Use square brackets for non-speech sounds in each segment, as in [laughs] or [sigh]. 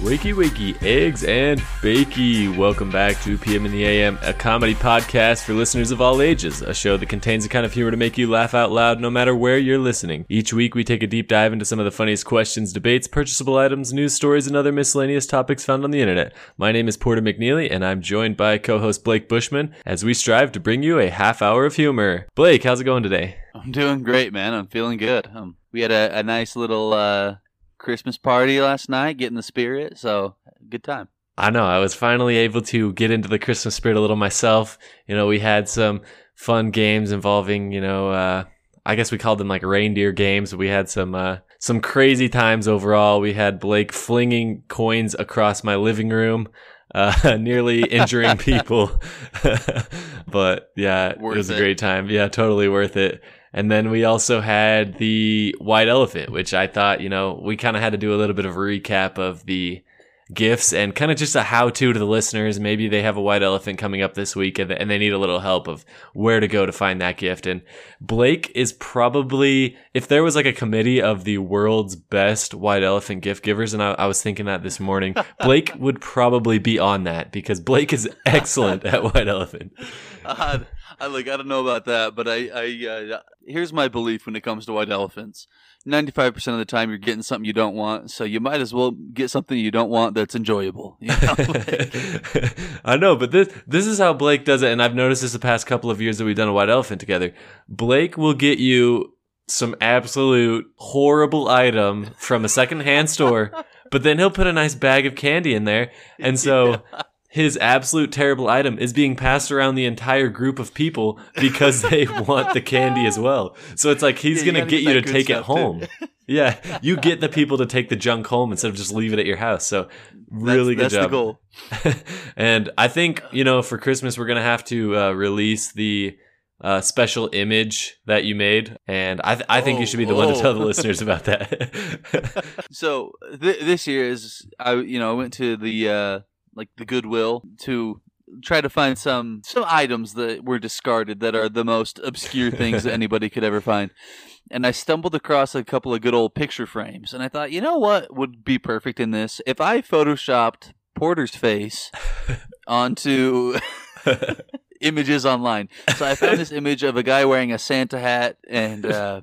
Wakey wakey, eggs and bakey. Welcome back to PM in the AM, a comedy podcast for listeners of all ages, a show that contains the kind of humor to make you laugh out loud no matter where you're listening. Each week we take a deep dive into some of the funniest questions, debates, purchasable items, news stories, and other miscellaneous topics found on the internet. My name is Porter McNeely, and I'm joined by co-host Blake Bushman as we strive to bring you a half hour of humor. Blake, how's it going today? I'm doing great, man. I'm feeling good. Um, we had a, a nice little uh, Christmas party last night, getting the spirit. So good time. I know. I was finally able to get into the Christmas spirit a little myself. You know, we had some fun games involving, you know, uh, I guess we called them like reindeer games. We had some uh, some crazy times overall. We had Blake flinging coins across my living room, uh, [laughs] nearly injuring [laughs] people. [laughs] but yeah, Worth it was a great time. Yeah, totally worth it. And then we also had the white elephant, which I thought, you know, we kind of had to do a little bit of a recap of the gifts and kind of just a how to to the listeners. Maybe they have a white elephant coming up this week and, and they need a little help of where to go to find that gift. And Blake is probably, if there was like a committee of the world's best white elephant gift givers, and I, I was thinking that this morning, [laughs] Blake would probably be on that because Blake is excellent at white elephant. Uh, I look, I don't know about that, but I, I uh, here's my belief when it comes to white elephants. Ninety-five percent of the time, you're getting something you don't want, so you might as well get something you don't want that's enjoyable. You know? Like, [laughs] I know, but this this is how Blake does it, and I've noticed this the past couple of years that we've done a white elephant together. Blake will get you some absolute horrible item from a secondhand store, but then he'll put a nice bag of candy in there, and so [laughs] his absolute terrible item is being passed around the entire group of people because they [laughs] want the candy as well. So it's like he's Yeah, gonna get get you to take it home. Yeah, you [laughs] get the people to take the junk home instead of just leave it at your house. So really that's, good that's job. the goal. [laughs] and I think you know for Christmas we're gonna have to uh, release the uh, special image that you made, and I th- I think you Oh, should be the one to oh. tell the listeners about that. So th- this year is I you know I went to the uh, like the Goodwill to try to find some some items that were discarded that are the most obscure things that [laughs] anybody could ever find. And I stumbled across a couple of good old picture frames, and I thought, you know what would be perfect in this if I photoshopped Porter's face [laughs] onto [laughs] images online. So I found this image of a guy wearing a Santa hat, and uh,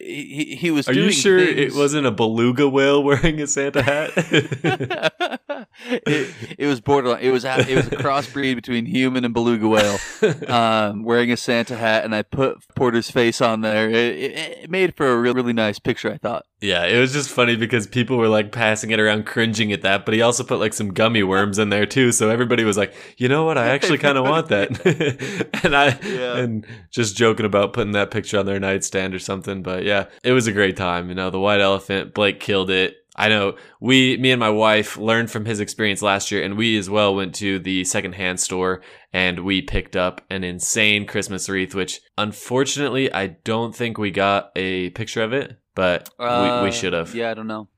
he, he- was. Are you sure it wasn't a beluga whale wearing a Santa hat? [laughs] [laughs] it, it was borderline. It was a- it was a crossbreed between human and beluga whale, um, wearing a Santa hat, and I put Porter's face on there. It, it, it made for a really really nice picture. I thought. yeah, it was just funny because people were like passing it around, cringing at that. But he also put like some gummy worms in there too, so everybody was like, you know what? I actually [laughs] kind of want that. and I Yeah. and just joking about putting that picture on their nightstand or something. But yeah, it was a great time. You know, the white elephant, Blake killed it. I know we, me and my wife learned from his experience last year, and we as well went to the secondhand store and we picked up an insane Christmas wreath, which unfortunately I don't think we got a picture of it, but we, Uh, we should have. Yeah, I don't know.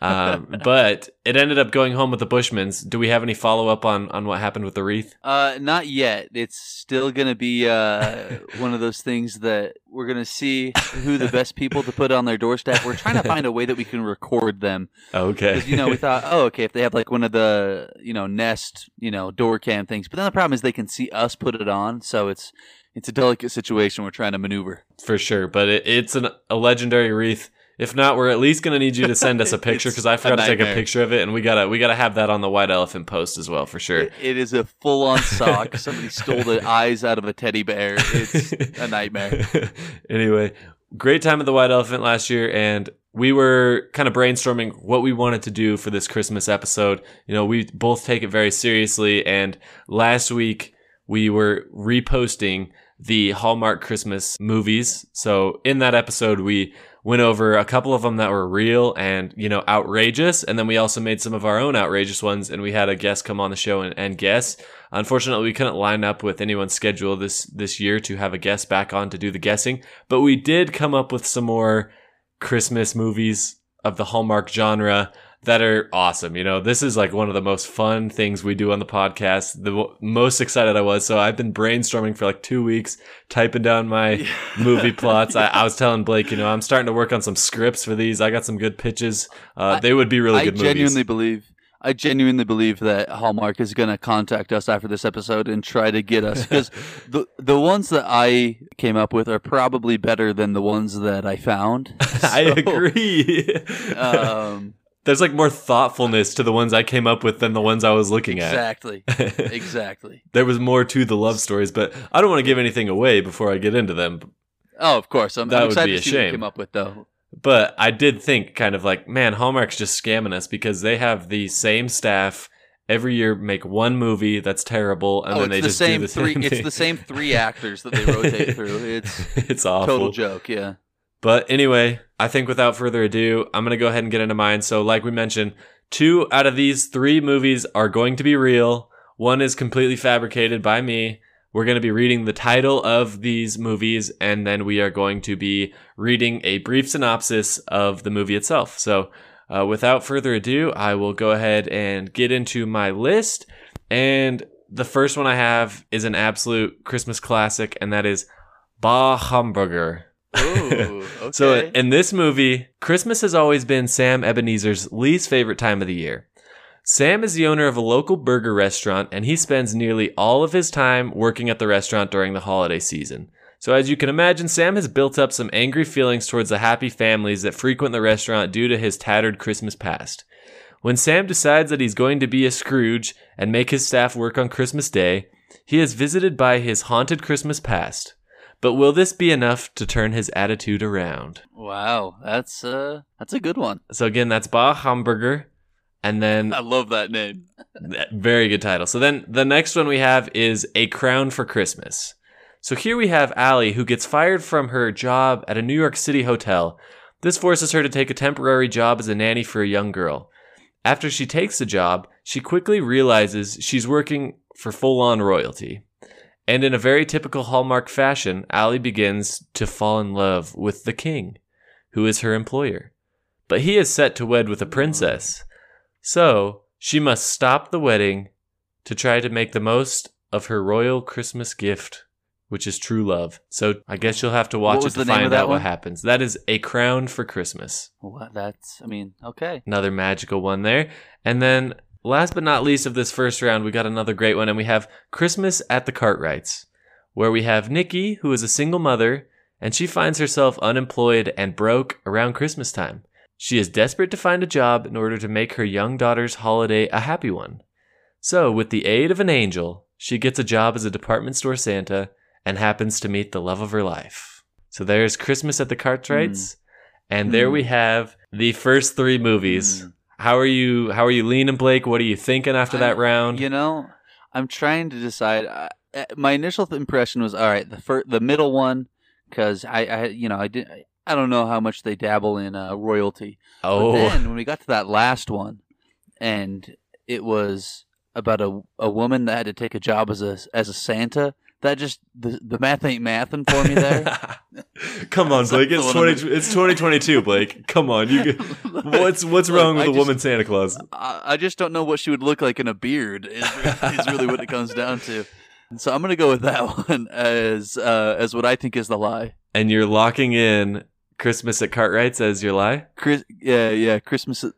Um, but it ended up going home with the Bushmans. Do we have any follow up on, on what happened with the wreath? Uh, not yet. It's still gonna be uh one of those things that we're gonna see who the best people to put on their doorstep. We're trying to [laughs] find a way that we can record them. Okay. You know, we thought, oh, okay, if they have like one of the you know Nest you know door cam things, but then the problem is they can see us put it on, so it's it's a delicate situation we're trying to maneuver. For sure, but it, it's an, a legendary wreath. If not, we're at least gonna need you to send us a [laughs] picture because I forgot to take a picture of it, and we gotta we gotta have that on the white elephant post as well for sure. It, it is a full on sock. [laughs] Somebody stole the eyes out of a teddy bear. It's a nightmare. [laughs] anyway, great time at the White Elephant last year, and we were kind of brainstorming what we wanted to do for this Christmas episode. You know, we both take it very seriously, and last week we were reposting the Hallmark Christmas movies. So in that episode, we went over a couple of them that were real and, you know, outrageous. And then we also made some of our own outrageous ones and we had a guest come on the show and, and guess. Unfortunately, we couldn't line up with anyone's schedule this, this year to have a guest back on to do the guessing, but we did come up with some more Christmas movies of the Hallmark genre that are awesome. You know, this is like one of the most fun things we do on the podcast. The w- most excited I was. So I've been brainstorming for like two weeks, typing down my movie plots. I, I was [laughs] telling Blake, you know, I'm starting to work on some scripts for these. I got some good pitches. Uh, I- they would be really I good genuinely movies. believe I genuinely believe that Hallmark is going to contact us after this episode and try to get us because [laughs] the the ones that I came up with are probably better than the ones that I found. [laughs] I agree. Um, There's like more thoughtfulness to the ones I came up with than the ones I was looking at. exactly, [laughs] exactly. there was more to the love stories, but I don't want to give anything away before I get into them. Oh, of course. I'm, That I'm would excited be to a see what you shame. came up with though. But I did think kind of like, man, Hallmark's just scamming us because they have the same staff every year make one movie that's terrible and oh, then it's they the just same do the three. same It's thing. the same three actors that they rotate through. [laughs] It's it's awful. total joke. Yeah. But anyway, I think without further ado, I'm going to go ahead and get into mine. So, like we mentioned, two out of these three movies are going to be real. One is completely fabricated by me. We're going to be reading the title of these movies, and then we are going to be reading a brief synopsis of the movie itself. So, uh, without further ado, I will go ahead and get into my list. And the first one I have is an absolute Christmas classic, and that is Bah Hamburger. Ooh. [laughs] Okay. So in this movie, Christmas has always been Sam Ebenezer's least favorite time of the year. Sam is the owner of a local burger restaurant and he spends nearly all of his time working at the restaurant during the holiday season. So as you can imagine, Sam has built up some angry feelings towards the happy families that frequent the restaurant due to his tattered Christmas past. When Sam decides that he's going to be a Scrooge and make his staff work on Christmas Day, he is visited by his haunted Christmas past. But will this be enough to turn his attitude around? wow, that's uh, that's a good one. So again, that's Bah Hamburger. And then I love that name. very good title. So then the next one we have is A Crown for Christmas. So here we have Allie who gets fired from her job at a New York City hotel. This forces her to take a temporary job as a nanny for a young girl. After she takes the job, she quickly realizes she's working for full on royalty. And in a very typical Hallmark fashion, Allie begins to fall in love with the king, who is her employer. But he is set to wed with a princess. So she must stop the wedding to try to make the most of her royal Christmas gift, which is true love. So I guess you'll have to watch it to the name of find out what happens. That is A Crown for Christmas. Well, that's. I mean, okay. Another magical one there. And then last but not least of this first round, we got another great one, and we have Christmas at the Cartwrights, where we have Nikki, who is a single mother, and she finds herself unemployed and broke around Christmas time. She is desperate to find a job in order to make her young daughter's holiday a happy one. So, with the aid of an angel, she gets a job as a department store Santa and happens to meet the love of her life. So, there's Christmas at the Cartwrights, and there Hmm. we have the first three movies. Hmm. How are you? How are you leaning, Blake? What are you thinking after that round? You know, I'm trying to decide. I, uh, my initial impression was all right. The fir- the middle one, because I, I, you know, I did. I don't know how much they dabble in uh, royalty. oh, But then when we got to that last one, and it was about a a woman that had to take a job as a as a Santa. That just the the math ain't mathing for me there. [laughs] Come on, [laughs] Blake. It's twenty. It's twenty twenty two, Blake. Come on, you. [laughs] What's what's Look, wrong with I a just- woman Santa Claus? I, I just don't know what she would look like in a beard. Is, is really what it comes down to. So I'm gonna go with that one as uh, as what I think is the lie. And you're locking in Christmas at Cartwright's as your lie. Chris, yeah, yeah, Christmas at,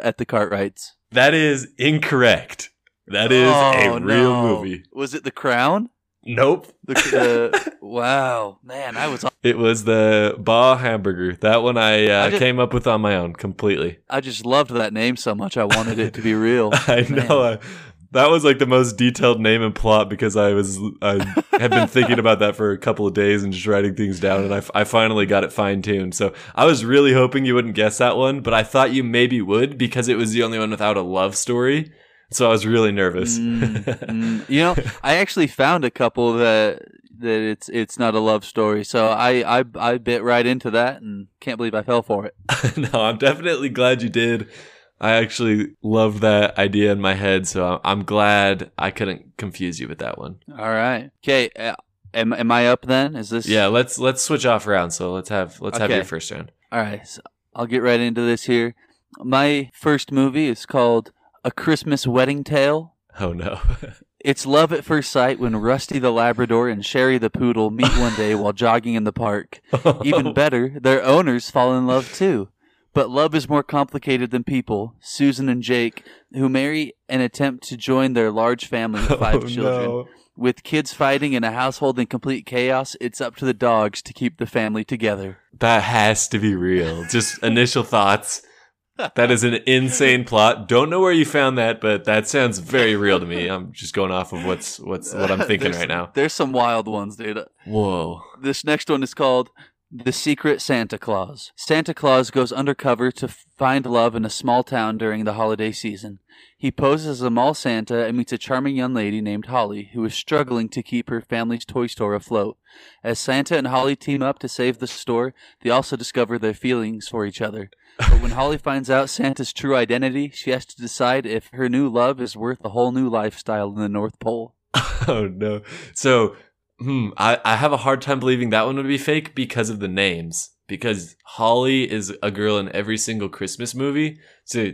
at the Cartwrights. That is incorrect. That is Oh, a real no. movie. Was it The Crown? Nope. The, wow, man, I was It was the Bah Hamburger. That one I, uh, I just- came up with on my own completely. I just loved that name so much. I wanted it to be real. [laughs] I Man. know. I, that was like the most detailed name and plot because I was I had been thinking about that for a couple of days and just writing things down, and I, I finally got it fine tuned. So I was really hoping you wouldn't guess that one, but I thought you maybe would because it was the only one without a love story. So I was really nervous. Mm, [laughs] mm. You know, I actually found a couple that that it's it's not a love story. So I I I bit right into that and can't believe I fell for it. [laughs] no, I'm definitely glad you did. I actually loved that idea in my head, so I'm glad I couldn't confuse you with that one. All right. Okay. Uh, am am I up then? Is this Yeah, let's let's switch off rounds. So let's have let's have your first round. All right. So I'll get right into this here. My first movie is called A Christmas Wedding Tale. Oh no. [laughs] It's love at first sight when Rusty the Labrador and Sherry the Poodle meet one day while jogging in the park. [laughs] Even better, their owners fall in love too. But love is more complicated than people. Susan and Jake, who marry and attempt to join their large family of five Oh, children. no. With kids fighting and a household in complete chaos, it's up to the dogs to keep the family together. That has to be real. Just initial thoughts. That is an insane plot. Don't know where you found that, but that sounds very real to me. I'm just going off of what's what's what I'm thinking There's- right now. There's some wild ones, dude. Whoa. This next one is called The Secret Santa Claus. Santa Claus goes undercover to find love in a small town during the holiday season. He poses as a mall Santa and meets a charming young lady named Holly, who is struggling to keep her family's toy store afloat. As Santa and Holly team up to save the store, they also discover their feelings for each other. But when Holly finds out Santa's true identity, she has to decide if her new love is worth a whole new lifestyle in the North Pole. [laughs] Oh no. So, hmm, I, I have a hard time believing that one would be fake because of the names. Because Holly is a girl in every single Christmas movie. So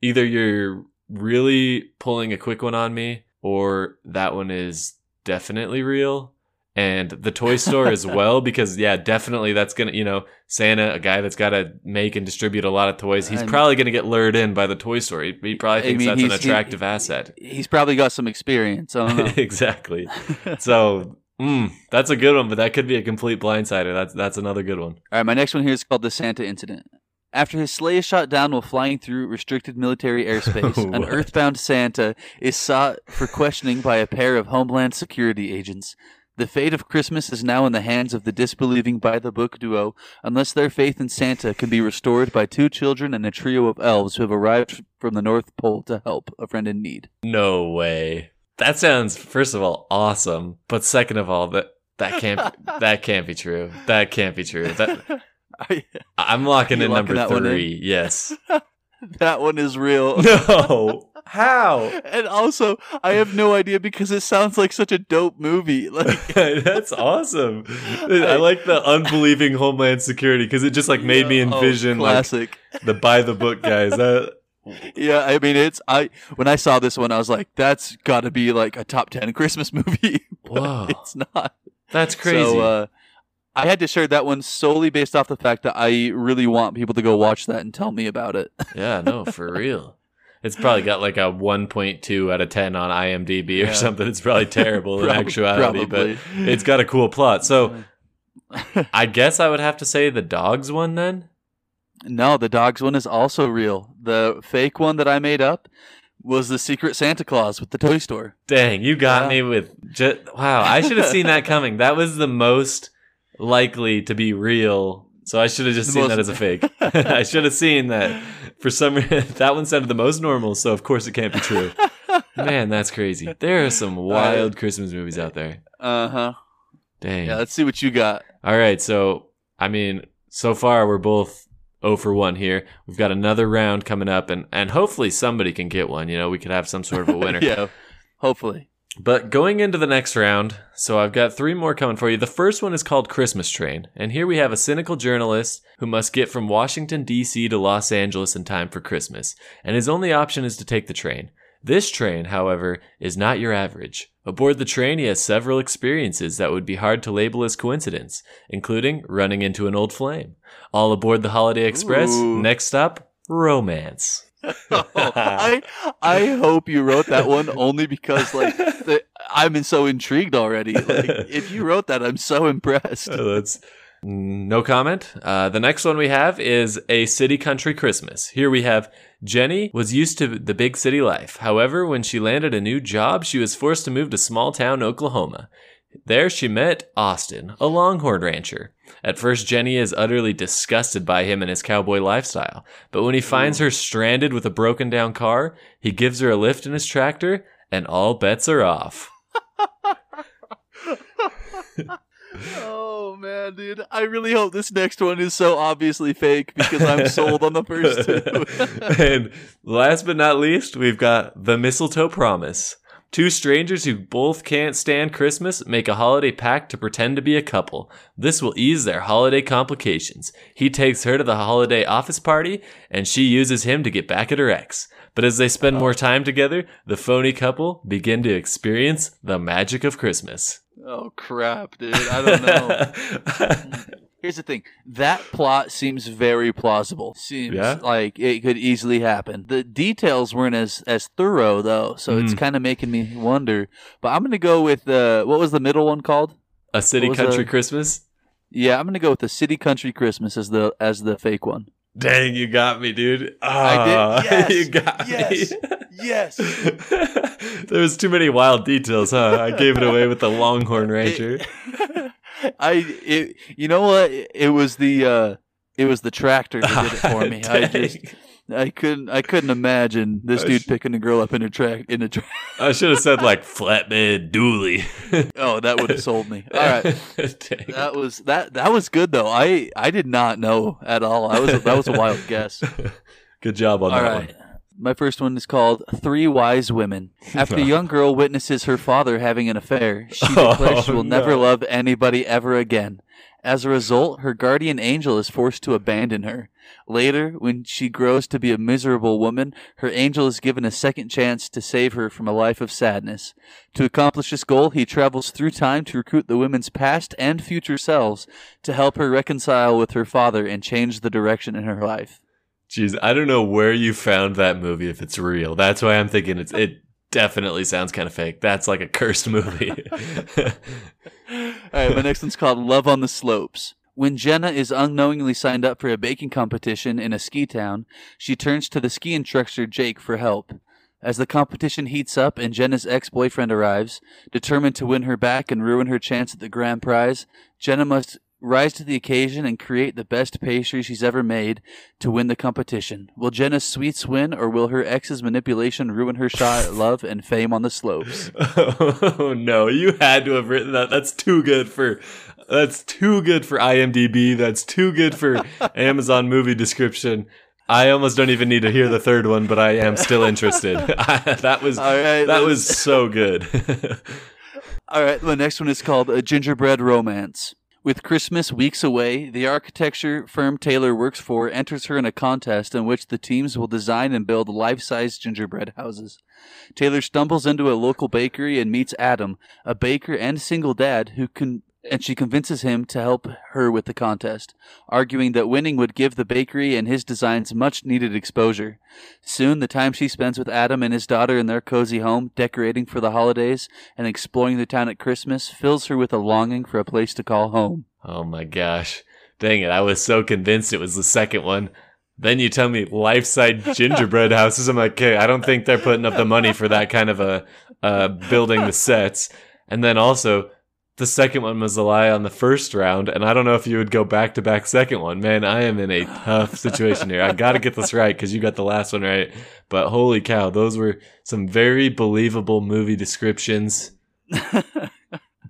either you're really pulling a quick one on me, or that one is definitely real. And the toy store as [laughs] well, because yeah, definitely that's gonna, you know, Santa, a guy that's got to make and distribute a lot of toys, he's And- probably gonna get lured in by the toy store. He, he probably I thinks mean, that's an he's- he- attractive asset. He's probably got some experience. I don't [laughs] know. exactly. [laughs] So, mm, that's a good one, but that could be a complete blindsider. That's that's another good one. All right, my next one here is called the Santa Incident. After his sleigh is shot down while flying through restricted military airspace, [laughs] an earthbound Santa is sought for questioning by a pair of Homeland Security agents. The fate of Christmas is now in the hands of the disbelieving by the book duo, unless their faith in Santa can be restored by two children and a trio of elves who have arrived from the North Pole to help a friend in need. No way. That sounds first of all awesome, but second of all that that can't [laughs] that can't be true. That can't be true. That [laughs] oh, I- I'm locking in locking number one in? three. Yes. [laughs] that one is real. No. How? And also, I have no idea because it sounds like such a dope movie. Like, That's awesome. I like the unbelieving Homeland Security because it just like made me Oh, envision like classic. the by the book guys. That yeah, I mean, it's I when I saw this one, I was like, that's got to be like a top ten Christmas [laughs] movie. Wow. It's not. that's crazy. So, uh, I had to share that one solely based off the fact that I really want people to go watch that and tell me about it. [laughs] Yeah, no, for real. It's probably got like a 1.2 out of 10 on IMDb or something. It's probably terrible in [laughs] actuality, probably. but it's got a cool plot. So I guess I would have to say the dogs one then. No, the dogs one is also real. The fake one that I made up was the Secret Santa Claus with the toy store. Dang, you got me with just wow. I should have seen that [laughs] coming. That was the most likely to be real. So I should have just The seen most- that as a fake. [laughs] [laughs] I should have seen that. For some reason, that one sounded the most normal. So of course it can't be true. Man, that's crazy. There are some wild Christmas movies out there. Uh huh. Dang. Yeah, let's see what you got. All right, so I mean, so far we're both 0 for 1 here. We've got another round coming up and and hopefully somebody can get one, you know, we could have some sort of a winner. [laughs] yeah, hopefully. But going into the next round, so I've got three more coming for you. The first one is called Christmas Train, and here we have a cynical journalist who must get from Washington, D.C. to Los Angeles in time for Christmas, and his only option is to take the train. This train, however, is not your average. Aboard the train, he has several experiences that would be hard to label as coincidence, including running into an old flame. All aboard the Holiday Express. Ooh. Next stop, romance. [laughs] I I hope you wrote that one only because like the, I'm so intrigued already. Like if you wrote that, I'm so impressed. Uh, [laughs] That's no comment. Uh, the next one we have is a city country Christmas. Here we have Jenny was used to the big city life. However, when she landed a new job, she was forced to move to small town Oklahoma. There she met Austin, a longhorn rancher. At first, Jenny is utterly disgusted by him and his cowboy lifestyle. But when he finds her stranded with a broken down car, he gives her a lift in his tractor, and all bets are off. [laughs] Oh man, dude! I really hope this next one is so obviously fake because I'm sold on the first two. [laughs] and last but not least, we've got the mistletoe promise. Two strangers who both can't stand Christmas make a holiday pact to pretend to be a couple. This will ease their holiday complications. He takes her to the holiday office party, and she uses him to get back at her ex. But as they spend more time together, the phony couple begin to experience the magic of Christmas. Oh crap, dude! I don't know. [laughs] Here's the thing. That plot seems very plausible. Seems Yeah? like it could easily happen. The details weren't as as thorough though, so it's Mm. kind of making me wonder. But I'm gonna go with uh, what was the middle one called? A city country the- Christmas. Yeah, I'm gonna go with the City Country Christmas as the as the fake one. Dang, you got me, dude. I did? Ah, [laughs] Yes, you got yes, me. yes. [laughs] there was too many wild details, huh? I gave it away with the Longhorn [laughs] Ranger. I it, you know what? It was the uh it was the tractor that did it for me. I just. I couldn't I couldn't imagine this I dude sh- picking a girl up in a track in a track. [laughs] I should have said like flatbed dually. [laughs] Oh, that would have sold me. All right. [laughs] That was that that was good though. I I did not know at all. I was that was a wild guess. Good job on All that right. My first one is called Three Wise Women. After a young girl witnesses her father having an affair, she declares oh, she Oh, will never love anybody ever again. As a result, her guardian angel is forced to abandon her. Later, when she grows to be a miserable woman, her angel is given a second chance to save her from a life of sadness. To accomplish this goal, he travels through time to recruit the woman's past and future selves to help her reconcile with her father and change the direction in her life. Jeez, I don't know where you found that movie if it's real. That's why I'm thinking it's it definitely sounds kind of fake. That's like a cursed movie. [laughs] [laughs] All right, my next one's called Love on the Slopes. When Jenna is unknowingly signed up for a baking competition in a ski town, she turns to the ski instructor Jake for help. As the competition heats up and Jenna's ex boyfriend arrives, determined to win her back and ruin her chance at the grand prize, Jenna must rise to the occasion and create the best pastry she's ever made to win the competition. Will Jenna's sweets win, or will her ex's manipulation ruin her shot at [laughs] love and fame on the slopes? oh no, you had to have written that. That's too good for that's too good for IMDb. That's too good for [laughs] Amazon movie description. I almost don't even need to hear the third one, but I am still interested. [laughs] that was right, that was so good. All right, the next one is called A Gingerbread Romance. With Christmas weeks away, the architecture firm Taylor works for enters her in a contest in which the teams will design and build life size gingerbread houses. Taylor stumbles into a local bakery and meets Adam, a baker and single dad who can and she convinces him to help her with the contest, arguing that winning would give the bakery and his designs much needed exposure. Soon, the time she spends with Adam and his daughter in their cozy home, decorating for the holidays and exploring the town at Christmas, fills her with a longing for a place to call home. oh my gosh. Dang it. I was so convinced it was the second one. Then you tell me life size gingerbread [laughs] houses. I'm like, okay, I don't think they're putting up the money for that kind of a uh, building the sets. And then also, the second one was a lie on the first round, and I don't know if you would go back to back second one. Man, I am in a tough situation here. I got to get this right because you got the last one right. But holy cow, those were some very believable movie descriptions [laughs]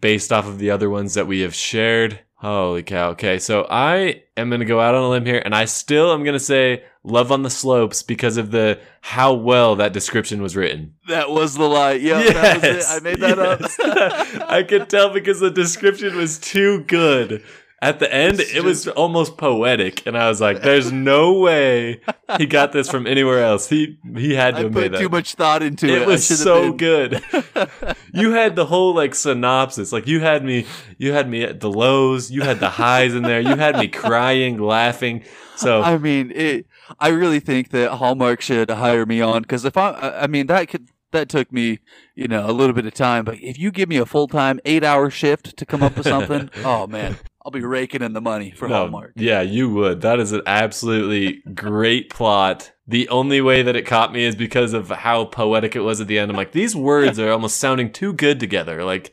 based off of the other ones that we have shared. Holy cow. Okay, so I am going to go out on a limb here and I still am going to say Love on the Slopes because of the how well that description was written. That was the lie. Yeah, that was it. I made that yes. up. [laughs] I could tell because the description was too good. At the end, It's it was almost poetic, and I was like, "There's [laughs] no way he got this from anywhere else. He he had to I have put that." too much thought into it. it was so been- good. [laughs] you had the whole like synopsis. Like you had me, you had me at the lows. You had the highs in there. You had me crying, laughing. So I mean, it. I really think that Hallmark should hire me on because if I, I I mean, that could that took me, you know, a little bit of time. But if you give me a full time eight hour shift to come up with something, [laughs] oh man, I'll be raking in the money for no, Hallmark. yeah, you would. That is an absolutely great plot. The only way that it caught me is because of how poetic it was at the end. I'm like, these words are almost sounding too good together. Like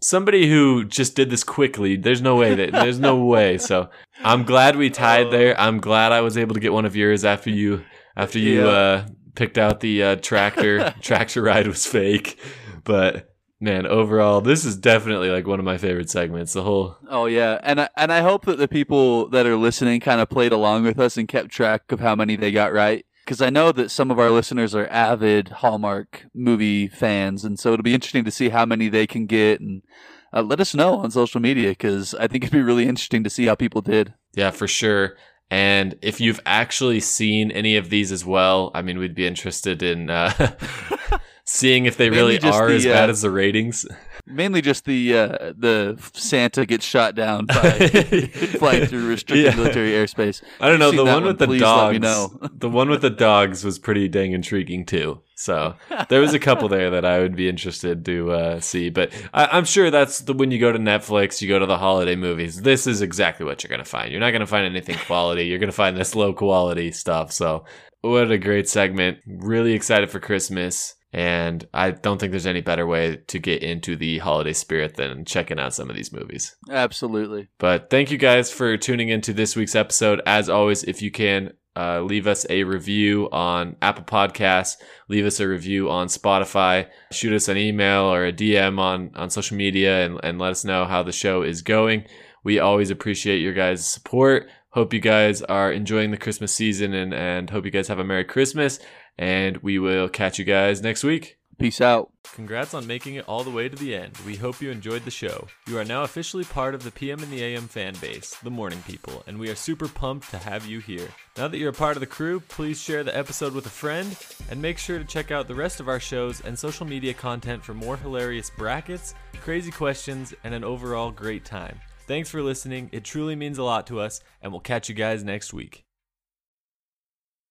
somebody who just did this quickly. There's no way that there's no [laughs] way. So I'm glad we tied there. I'm glad I was able to get one of yours after you after you Yeah. uh, picked out the uh, tractor. [laughs] tractor ride was fake, but man, overall, this is definitely like one of my favorite segments. The whole Oh yeah, and I, and I hope that the people that are listening kind of played along with us and kept track of how many they got right. Because I know that some of our listeners are avid Hallmark movie fans, and so it'll be interesting to see how many they can get. And uh, let us know on social media because I think it'd be really interesting to see how people did. Yeah, for sure. And if you've actually seen any of these as well, I mean, we'd be interested in uh, [laughs] seeing if they Mainly really are the, as bad uh, as the ratings. Mainly just the uh, the Santa gets shot down by [laughs] flying through restricted Yeah. military airspace. I don't know. The one one, with the please let me dogs, know. [laughs] the one with the dogs was pretty dang intriguing too. So there was a couple there that I would be interested to uh, see. But I, I'm sure that's the when you go to Netflix, you go to the holiday movies. This is exactly what you're gonna find. You're not gonna find anything quality. You're gonna find this low quality stuff. So what a great segment! Really excited for Christmas. And I don't think there's any better way to get into the holiday spirit than checking out some of these movies. Absolutely. But thank you guys for tuning into this week's episode. As always, if you can, uh, leave us a review on Apple Podcasts, leave us a review on Spotify, shoot us an email or a DM on, on social media and, and let us know how the show is going. We always appreciate your guys' support. Hope you guys are enjoying the Christmas season and, and hope you guys have a Merry Christmas. And we will catch you guys next week. Peace out. Congrats on making it all the way to the end. We hope you enjoyed the show. You are now officially part of the PM and the AM fan base, the morning people, and we are super pumped to have you here. Now that you're a part of the crew, please share the episode with a friend and make sure to check out the rest of our shows and social media content for more hilarious brackets, crazy questions, and an overall great time. Thanks for listening. It truly means a lot to us, and we'll catch you guys next week.